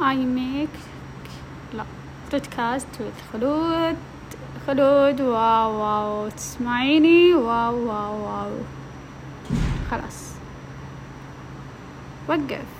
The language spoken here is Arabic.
I make لا. بودكاست with خلود خلود واو واو تسمعيني واو واو واو خلاص. وقف.